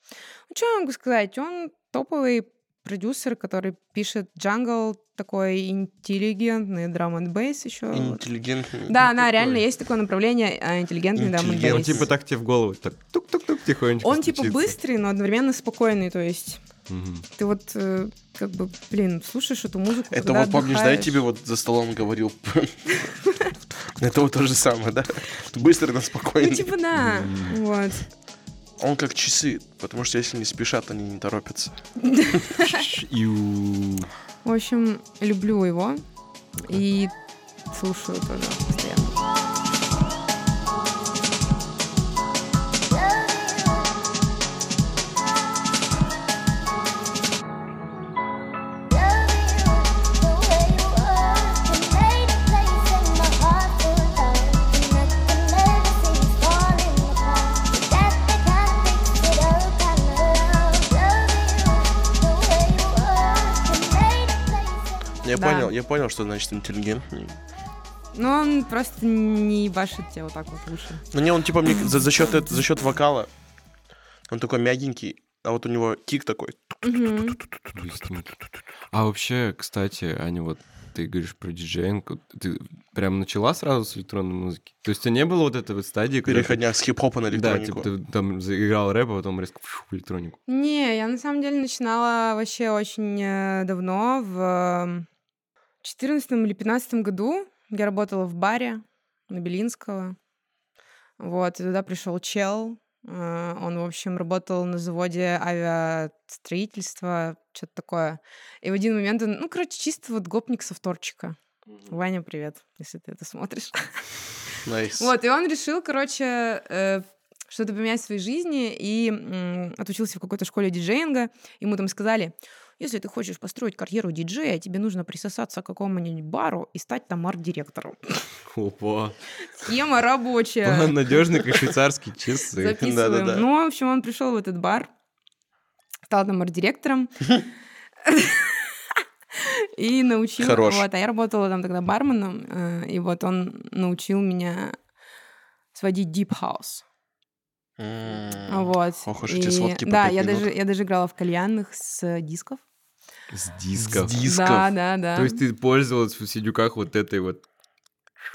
Ну, что я могу сказать? Он топовый продюсер, который пишет jungle, такой интеллигентный drum n bass еще. Интеллигентный. Да, да, реально есть такое направление, а, интеллигентный драм н Интеллигент. Он бейс. типа так тебе в голову, так тук-тук-тук тихонечко Он типа быстрый, но одновременно спокойный, то есть Мгм. ты вот э, как бы, блин, слушаешь эту музыку, Это когда вот помнишь, да, я тебе вот за столом говорил. Это вот то же самое, да? Быстро, но Ну, спокойно. типа, да, вот. Он как часы, потому что если не спешат, они не торопятся. В общем, люблю его и слушаю тоже Я Да. понял, я понял, что значит интеллигентный. Но он просто не ебашит тебя вот так вот выше. Ну не, он типа мне за, за счет это- за счет вокала. Он такой мягенький, а вот у него кик такой. А вообще, кстати, Аня, вот ты говоришь про диджеинг, вот ты прям начала сразу с электронной музыки? То есть у тебя не было вот этой вот стадии, когда ты- Переходя с хип-хопа на Да, электронику. типа ты там заиграл рэп, а потом резко фу, в электронику. Не, я на самом деле начинала вообще очень э, давно, в четырнадцатом или пятнадцатом году. Я работала в баре на Белинского. Вот, и туда пришел чел. э, Он, в общем, работал на заводе авиастроительства, что-то такое. И в один момент он, ну, короче, чисто вот гопник со вторчика. Ваня, привет, если ты это смотришь. Найс. Вот, и он решил, короче, э, что-то поменять в своей жизни, и отучился в какой-то школе диджеинга. Ему там сказали, если ты хочешь построить карьеру диджея, тебе нужно присосаться к какому-нибудь бару и стать там арт-директором. Опа. Схема рабочая. План надежный, как швейцарские часы. Записываем. Ну, в общем, он пришел в этот бар, стал там арт-директором. И научил... Хорош. Вот, а я работала там тогда барменом, э, и вот он научил меня сводить deep house. М. Вот. Ох уж эти сводки по Да, я минут. даже, я даже играла в кальянных с дисков. С дисков. С дисков. Да, да, да. То есть ты пользовалась в сидюках вот этой вот...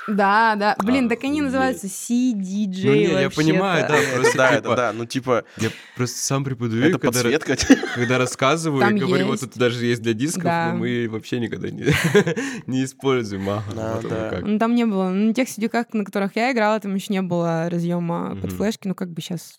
Да, да. Блин, так они называются CDJ Ну, не, я понимаю, да, просто Да, типа, это да, ну типа, Я просто сам преподаю, это когда, подсветка. когда рассказываю, Там и говорю, вот есть. это даже есть для дисков, Да. но мы вообще никогда не, не используем. Ага, Да, вот да. как. Ну, там не было. Ну, на тех сидюках, на которых я играла, там еще не было разъема под Мгм. флешки. Ну, как бы сейчас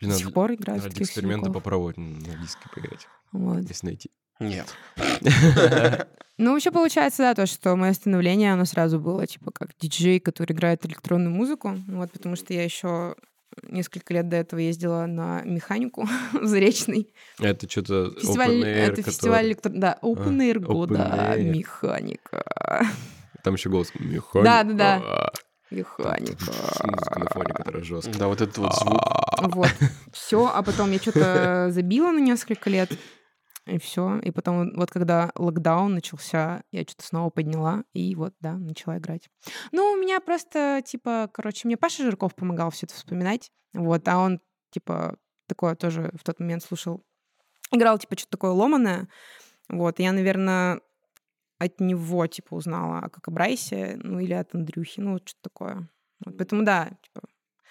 Блин, до сих пор играют в ради таких эксперимента сидюках. попробовать на диске поиграть, Вот. если найти. Нет. Ну, вообще получается, да, то, что мое становление, оно сразу было, типа, как диджей, который играет электронную музыку. Вот, потому что я еще несколько лет до этого ездила на механику в Заречный. Это что-то Фестиваль, open air, это фестиваль который- электро... Да, Open Air open года, air. механика. Там еще голос механик. Да-да-да. А, Механика. Музыка на фоне, которая жесткая. Да, вот этот вот звук. Вот. Все, а потом я что-то забила на несколько лет. И все. И потом, вот когда локдаун начался, я что-то снова подняла и вот, да, начала играть. Ну, у меня просто, типа, короче, мне Паша Жирков помогал все это вспоминать. Вот, а он, типа, такое тоже в тот момент слушал. Играл, типа, что-то такое ломаное. Вот, я, наверное, от него, типа, узнала как о Брайсе, ну, или от Андрюхи, ну, вот что-то такое. Вот, поэтому, да, типа,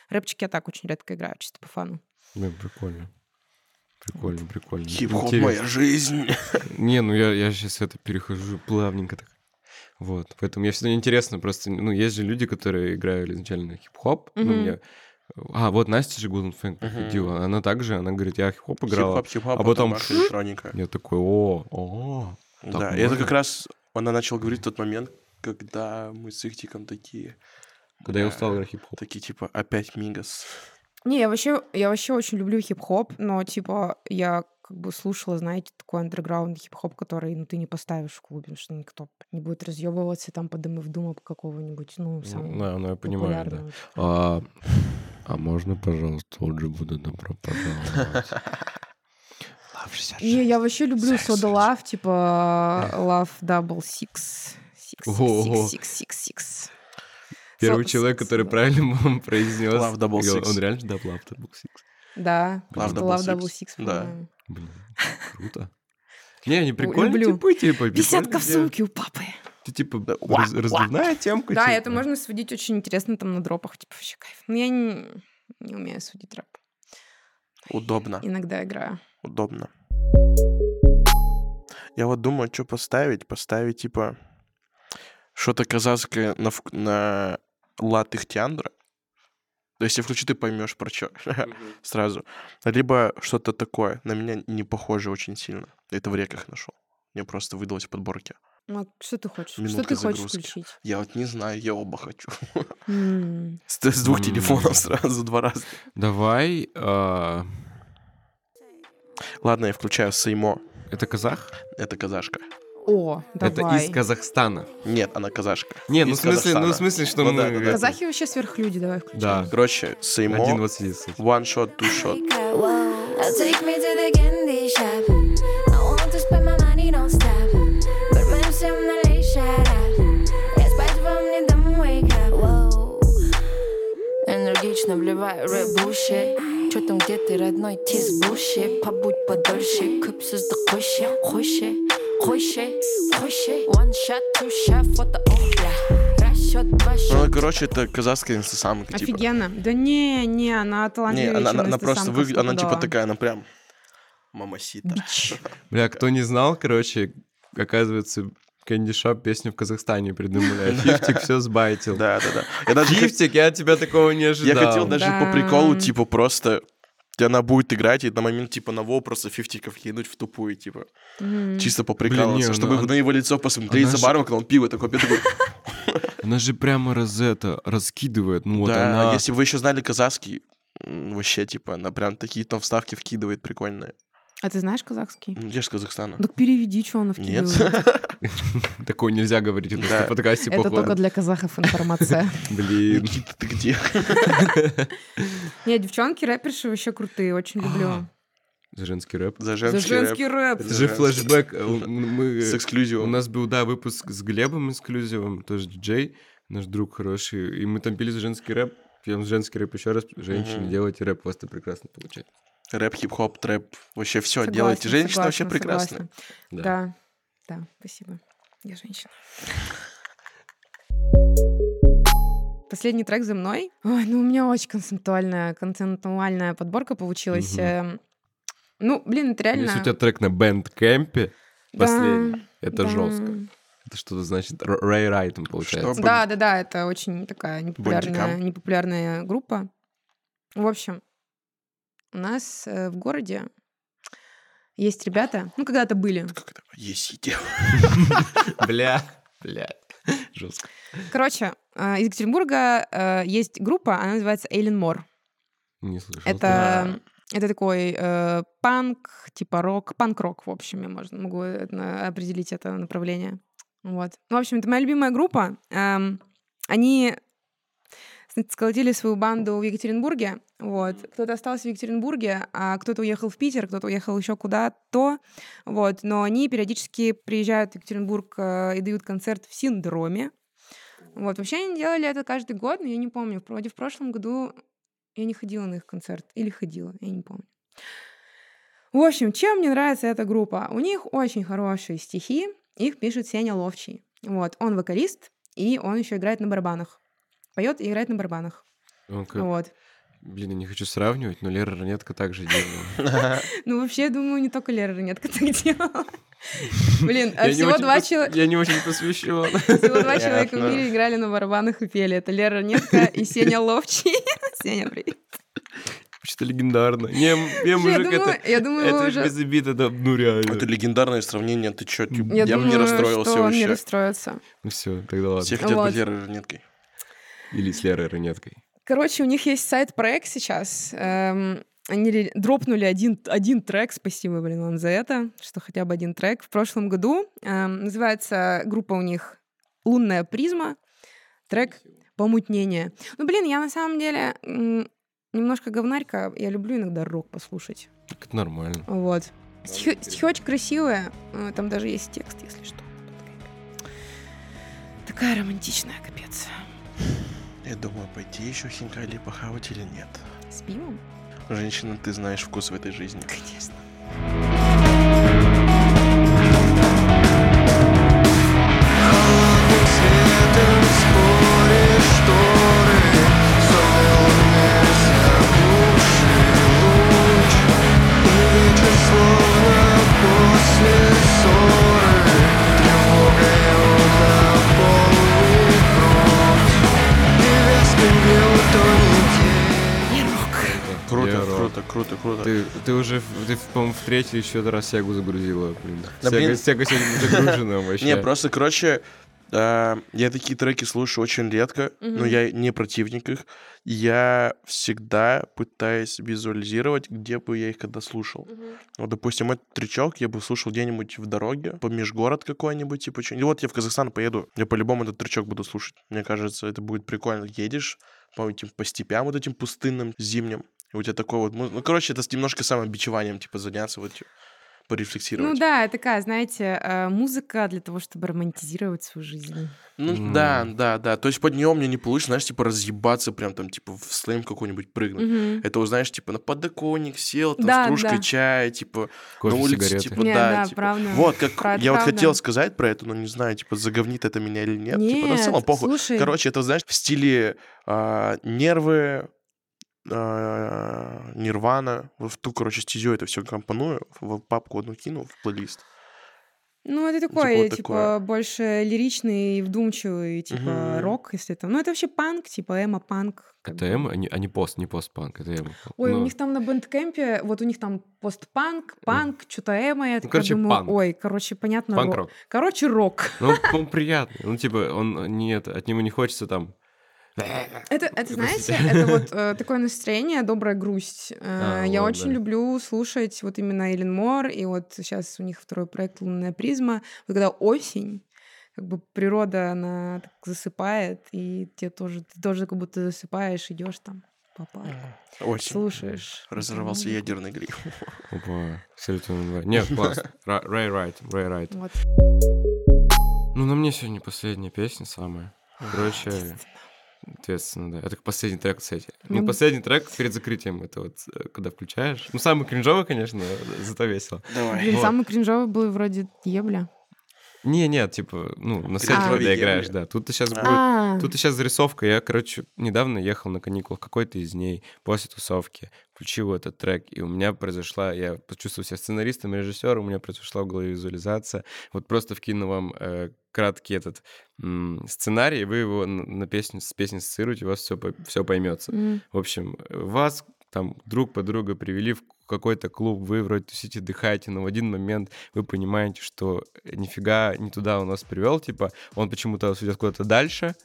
рэпчики я так очень редко играю, чисто по фану. Блин, прикольно. Прикольно, прикольно. Хип-хоп моя жизнь. Не, ну я, я сейчас это перехожу плавненько так. Вот, поэтому мне всегда интересно, просто, ну, есть же люди, которые играли изначально хип-хоп, ну, Мгм. мне... А, вот Настя же Golden Fang приходила, она также, она говорит, я хип-хоп играла, Хип-хоп, хип-хоп, а потом бах, электроника. я такой, о, о, так Да, и это можно? как раз она начала говорить в тот момент, когда мы с Ихтиком такие, когда я бля, устал играть хип-хоп. такие типа опять Мигас. Не, я вообще, я вообще очень люблю хип-хоп, но, типа, я как бы слушала, знаете, такой андерграунд хип-хоп, который, ну, ты не поставишь в клубе, потому что никто не будет разъебываться там под МФ Дума какого-нибудь, ну, самого Да, ну я понимаю, да. популярного. А, а можно, пожалуйста, же буду добро пожаловать. Love 66. Не, я вообще люблю Soda Love, типа Love Double Six. Six, six, six, six, six. Первый человек, который правильно произнес. Love Double Six. Он реально, да, Love Double Six. Да, Love просто Double Love Double Six. Да. Блин, круто. Не, они прикольные люблю. типы, типа. Десятка в сумке у папы. Ты типа Да, раз- раздувная темка. Да, типа. это можно сводить очень интересно там на дропах, типа вообще кайф. Но я не, не умею сводить рэп. Удобно, Иногда играю. удобно. Я вот думаю, что поставить. Поставить, типа, что-то казахское на, на лад Ихтиандра. То есть, если включи, ты поймешь про что сразу. Либо что-то такое. На меня не похоже очень сильно. Это в реках нашел. Мне просто выдалось в подборке. Ну, а что ты хочешь? что Минутка ты хочешь загрузки. включить? Я вот не знаю, я оба хочу. С, с двух телефонов сразу, два раза. Давай. а, Ладно, я включаю Сеймо. Это казах? Это казашка. О, Это давай. из Казахстана. Нет, она казашка. Не, ну в смысле, ну в смысле, что Ну мы... да, да, да. это- Казахи вообще сверхлюди, давай включим. Да. Короче, Сеймо. One shot, two shot. Энергично вливаю рэп Чё там, где ты, родной, тис буши Побудь подольше, күпсіз қойшы Қойшы, қойшы, қойшы One shot, two shot, фото, ох, бля Расчет, два Ну, короче, это казахская инстасамка, типа. Офигенно. Да не, не, она Не, талантливее, она, чем она, она просто инстасамка выглядит, она типа стопудово. такая, она прям мамасита. Бич. Бля, кто не знал, короче, оказывается, Кэнди Шоп песню в Казахстане придумали. А Фифтик все сбайтил. Да, да, да. Я даже хот- Фифтик, я от тебя такого не я ожидал. хотел даже по приколу, типа, просто она будет играть, и на момент, типа, на Во просто фифтиков кинуть в тупую, типа. Мгм. Чисто поприкалываться, не, чтобы она- на его лицо посмотреть она за же- баром, когда он пиво такой пьет, такой, Она же прямо раз это раскидывает. Ну вот да, она... если бы вы еще знали казахский, вообще, типа, она прям такие там вставки вкидывает прикольные. А ты знаешь казахский? Ну, Я же с Казахстана. Так переведи, что она Нет. вкидывает. Такое нельзя говорить у на подкасте, Это только для казахов информация. Блин. Никита, ты где? Не, девчонки рэперши вообще крутые, очень люблю. За женский рэп. За За женский женский рэп. рэп. Это же флешбэк. э, у- Мы, С у эксклюзивом. нас был, да, выпуск с Глебом Эксклюзивом, тоже диджей, наш друг хороший. И мы там пили за женский рэп. Пьем женский рэп еще раз. Женщины, Мгм. делайте рэп, у вас это прекрасно получается. Рэп, хип-хоп, трэп. Вообще все Согласна, делаете. Женщина вообще согласна, прекрасная. согласна. Да. Да, да, спасибо. Я женщина. Последний трек за мной. Ой, ну у меня очень концептуальная, концептуальная подборка получилась. Эм, Ну, блин, это реально... Если у тебя трек на бэндкэмпе, Да, последний, это да. жестко. Это что-то значит Рэй Райтон, получается. Что? Да, да, да, это очень такая непопулярная, Бандикам. непопулярная группа. В общем, у нас э, в городе есть ребята, ну, когда-то были. Как это? Есите. Бля, бля, жестко. Короче, э, из Екатеринбурга э, есть группа, она называется Эйлен Мор. Не слышал. Это, это такой э, панк, типа рок, панк-рок, в общем, я можно, могу это определить это направление. Вот. Ну, в общем, это моя любимая группа. Эм, они сколотили свою банду в Екатеринбурге. Вот. Кто-то остался в Екатеринбурге, а кто-то уехал в Питер, кто-то уехал еще куда-то. Вот. Но они периодически приезжают в Екатеринбург э, и дают концерт в Синдроме. Вот. Вообще они делали это каждый год, но я не помню. Вроде в прошлом году я не ходила на их концерт. Или ходила, я не помню. В общем, чем мне нравится эта группа? У них очень хорошие стихи. Их пишет Сеня Ловчий. Вот. Он вокалист, и он еще играет на барабанах. Поет и играет на барабанах. Он как- Вот. Блин, я не хочу сравнивать, но Лера Ранетка также делала. Ну, вообще, думаю, не только Лера Ранетка так делала. Блин, а Я всего два человека... Я не очень посвящен. Всего два человека в мире играли на барабанах и пели. Это Лера Ранетка и Сеня Ловчий. Сеня, привет. Что-то легендарно. Не, я Я мужик, думаю, это... я думаю, Это уже... без обид, это, ну, реально. Это легендарное сравнение. Ты чё? типа, Я Я бы не думаю, расстроился что он не вообще. расстроится. Ну все, тогда ладно. Все хотят Вот. быть Лерой Ранеткой. Или с Лерой Ранеткой. Короче, у них есть сайт-проект сейчас. Эм, они дропнули один, один трек. Спасибо, блин, вам за это, что хотя бы один трек. В прошлом году эм, называется группа у них «Лунная призма». Трек «Помутнение». Ну, блин, я на самом деле немножко говнарька. Я люблю иногда рок послушать. Так это нормально. Вот. Стихи, стихи очень красивые. э, Там даже есть текст, если что. Такая романтичная, капец. Я думаю, пойти еще хинкали похавать или нет. С пивом? Женщина, ты знаешь вкус в этой жизни. Конечно. Круто. Ты, ты уже, в- ты, по-моему, в третий еще раз Сегу загрузила. Блин. Да, Сега, блин. Сега сегодня загружена вообще. Не, просто, короче, а, я такие треки слушаю очень редко, но я не противник их. Я всегда пытаюсь визуализировать, где бы я их когда слушал. Вот, допустим, этот тречок я бы слушал где-нибудь в дороге, по межгород какой-нибудь, типа, что- и вот я в Казахстан поеду, я по-любому этот тречок буду слушать. Мне кажется, это будет прикольно. Едешь по этим, по степям вот этим пустынным, зимним, и у тебя такой вот... Ну, короче, это с немножко самобичеванием, типа, заняться, вот, типа, порефлексировать. Ну да, такая, знаете, э, музыка для того, чтобы романтизировать свою жизнь. Ну М. да, да, да. То есть под нее мне не получится, знаешь, типа разъебаться прям там, типа в слэм какой-нибудь прыгнуть. Мгм. Это, вот, знаешь, типа на подоконник сел, там Да, с кружкой да. чая, типа Кофе, на улице, сигареты. типа, Не, да, да, типа. правда. Вот, как Про я вот правда. хотел сказать про это, но не знаю, типа, заговнит это меня или нет. типа, ну, в целом Нет, похуй. слушай. Короче, это, знаешь, в стиле а, нервы, нирвана, в ту, короче, стезю это все компоную, в папку одну кину, в плейлист. Ну, это Типа такой, вот типа, такое. больше лиричный и вдумчивый, типа, Мгм. рок, если это. Ну, это вообще панк, типа, эмо-панк. Это эмо, а не, а не пост, не постпанк, это эмо. Ой, у Ну, них там на Bandcamp е, вот у них там постпанк, панк, что-то эмо, я такая короче, думаю, панк. ой, короче, понятно, рок. Панк-рок. Короче, рок. Ну, он приятный. Ну, типа, он нет, от него не хочется там Это, это знаете, это вот э, такое настроение, добрая грусть. Э, А, я вот, очень да. люблю слушать вот именно Эллен Мор, и вот сейчас у них второй проект «Лунная призма». Вот когда осень, как бы природа, она так засыпает, и тебе тоже, ты тоже как будто засыпаешь, идешь там по парку, Очень. слушаешь. Разорвался эту ядерный гриф. Опа, Сильтон 2. Нет, класс. Ра- Рэй Райт, Рэй Райт. Ну, на мне сегодня последняя песня самая. Короче, ответственно, да. Это как последний трек, кстати. Ну, Ну, последний трек перед закрытием, это вот, э, когда включаешь. Ну, самый кринжовый, конечно, зато весело. Давай. Блин, Вот. самый кринжовый был вроде «Ебля». Не, нет, типа, ну, на сайте, Кринжовый когда играешь, да. Тут сейчас будет А, Тут сейчас зарисовка. Я, короче, недавно ехал на каникулах, какой-то из дней, после тусовки, включил этот трек, и у меня произошла, я почувствовал себя сценаристом, режиссером, у меня произошла в голове визуализация. Вот просто вкину вам э, краткий этот сценарий, вы его на, песню, с песней ассоциируете, у вас все, все поймется. В общем, вас там друг подруга привели в какой-то клуб, вы вроде тусите, отдыхаете, но в один момент вы понимаете, что нифига не туда он нас привел, типа он почему-то вас ведет куда-то дальше,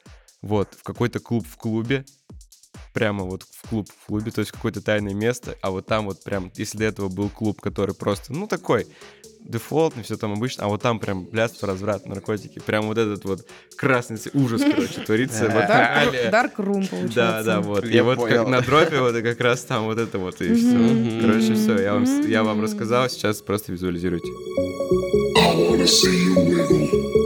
вот, в какой-то клуб в клубе, прямо вот в клуб в клубе, то есть какое-то тайное место, а вот там вот прям, если до этого был клуб, который просто, ну, такой, дефолтный, все там обычно, а вот там прям блядство, разврат, наркотики, прям вот этот вот красный ужас, короче, творится. Да. вот Dark, реалия. Dark Room, получается. Да, да, вот. И Я вот на дропе вот и как раз там вот это вот и все. Короче, все. Я вам, рассказал, сейчас просто визуализируйте. Охуенный трек, мне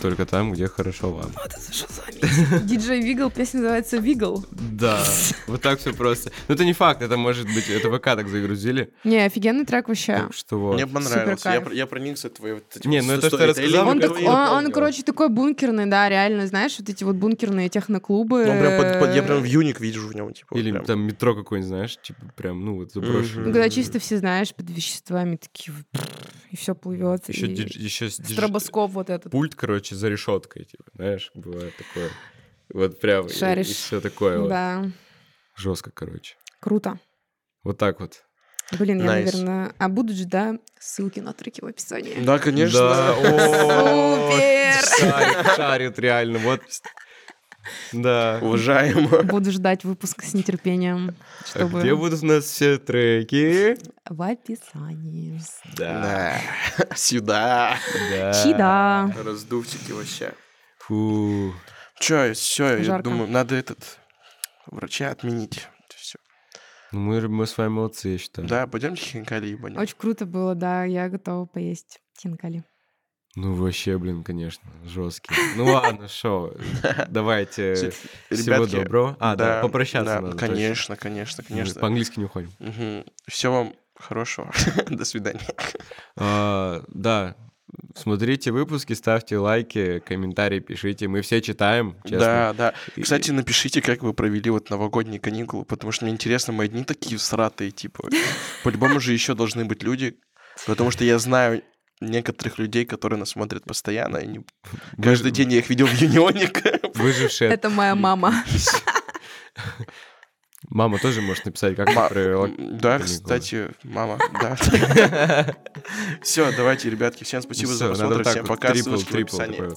только там, где хорошо вам. Диджей Вигл, песня называется Вигл. Да, вот так все просто. Но это не факт, это может быть, это ВК так загрузили. Не, офигенный трек вообще. Что вот. Мне понравился. Я, я проникся твоей вот Не, вот ну это что рассказал, Он, он, он, короче, такой бункерный, да, реально, знаешь, вот эти вот бункерные техноклубы. Ну, прям под- под- я прям в юник вижу в нем, типа. вот Или там метро какое-нибудь, знаешь, типа прям, ну вот Ну, заброшенное. когда чисто все, знаешь, под веществами такие, вот, и все плывет. Еще, и еще стробоскоп вот этот. пульт, короче, за решеткой, типа, знаешь, бывает такое. Вот прям, и- Шаришь. и, все такое вот. Да, Жестко, короче. круто. Вот так вот. Блин, я, Nice. наверное... А будут же, да, ссылки на треки в описании. Да, конечно. Да, Супер! Шарит, шарит, реально, вот. Да. Уважаемо. Буду ждать выпуска с нетерпением, А чтобы... где будут у нас все треки? В описании. Да. Да. Сюда. да. Чида. Раздувчики вообще. Фу. Че, все, я думаю, надо этот врача отменить. Ну, мы, мы с вами молодцы, я считаю. Да, пойдемте хинкали ебанем. Очень круто было, да, я готова поесть хинкали. Ну, вообще, блин, конечно, жесткий. Ну ладно, шо, давайте. Всего ребятки, доброго. А, да, да, попрощаться да, надо. точно. Конечно, конечно, конечно. По-английски не уходим. Все вам хорошего. До свидания. А, да, смотрите выпуски, ставьте лайки, комментарии пишите. Мы все читаем, честно. Да, да. И- Кстати, напишите, как вы провели вот новогодние каникулы, потому что мне интересно, мои дни такие всратые, типа. По-любому же еще должны быть люди, потому что я знаю некоторых людей, которые нас смотрят постоянно. и не- Каждый день я их видел в Юнионик. Выжившие. Это моя мама. Мама тоже может написать, как Ма- провела Да, кстати, мама, да. Все, давайте, ребятки, всем спасибо за просмотр, всем пока, трипл, ссылочки в описании.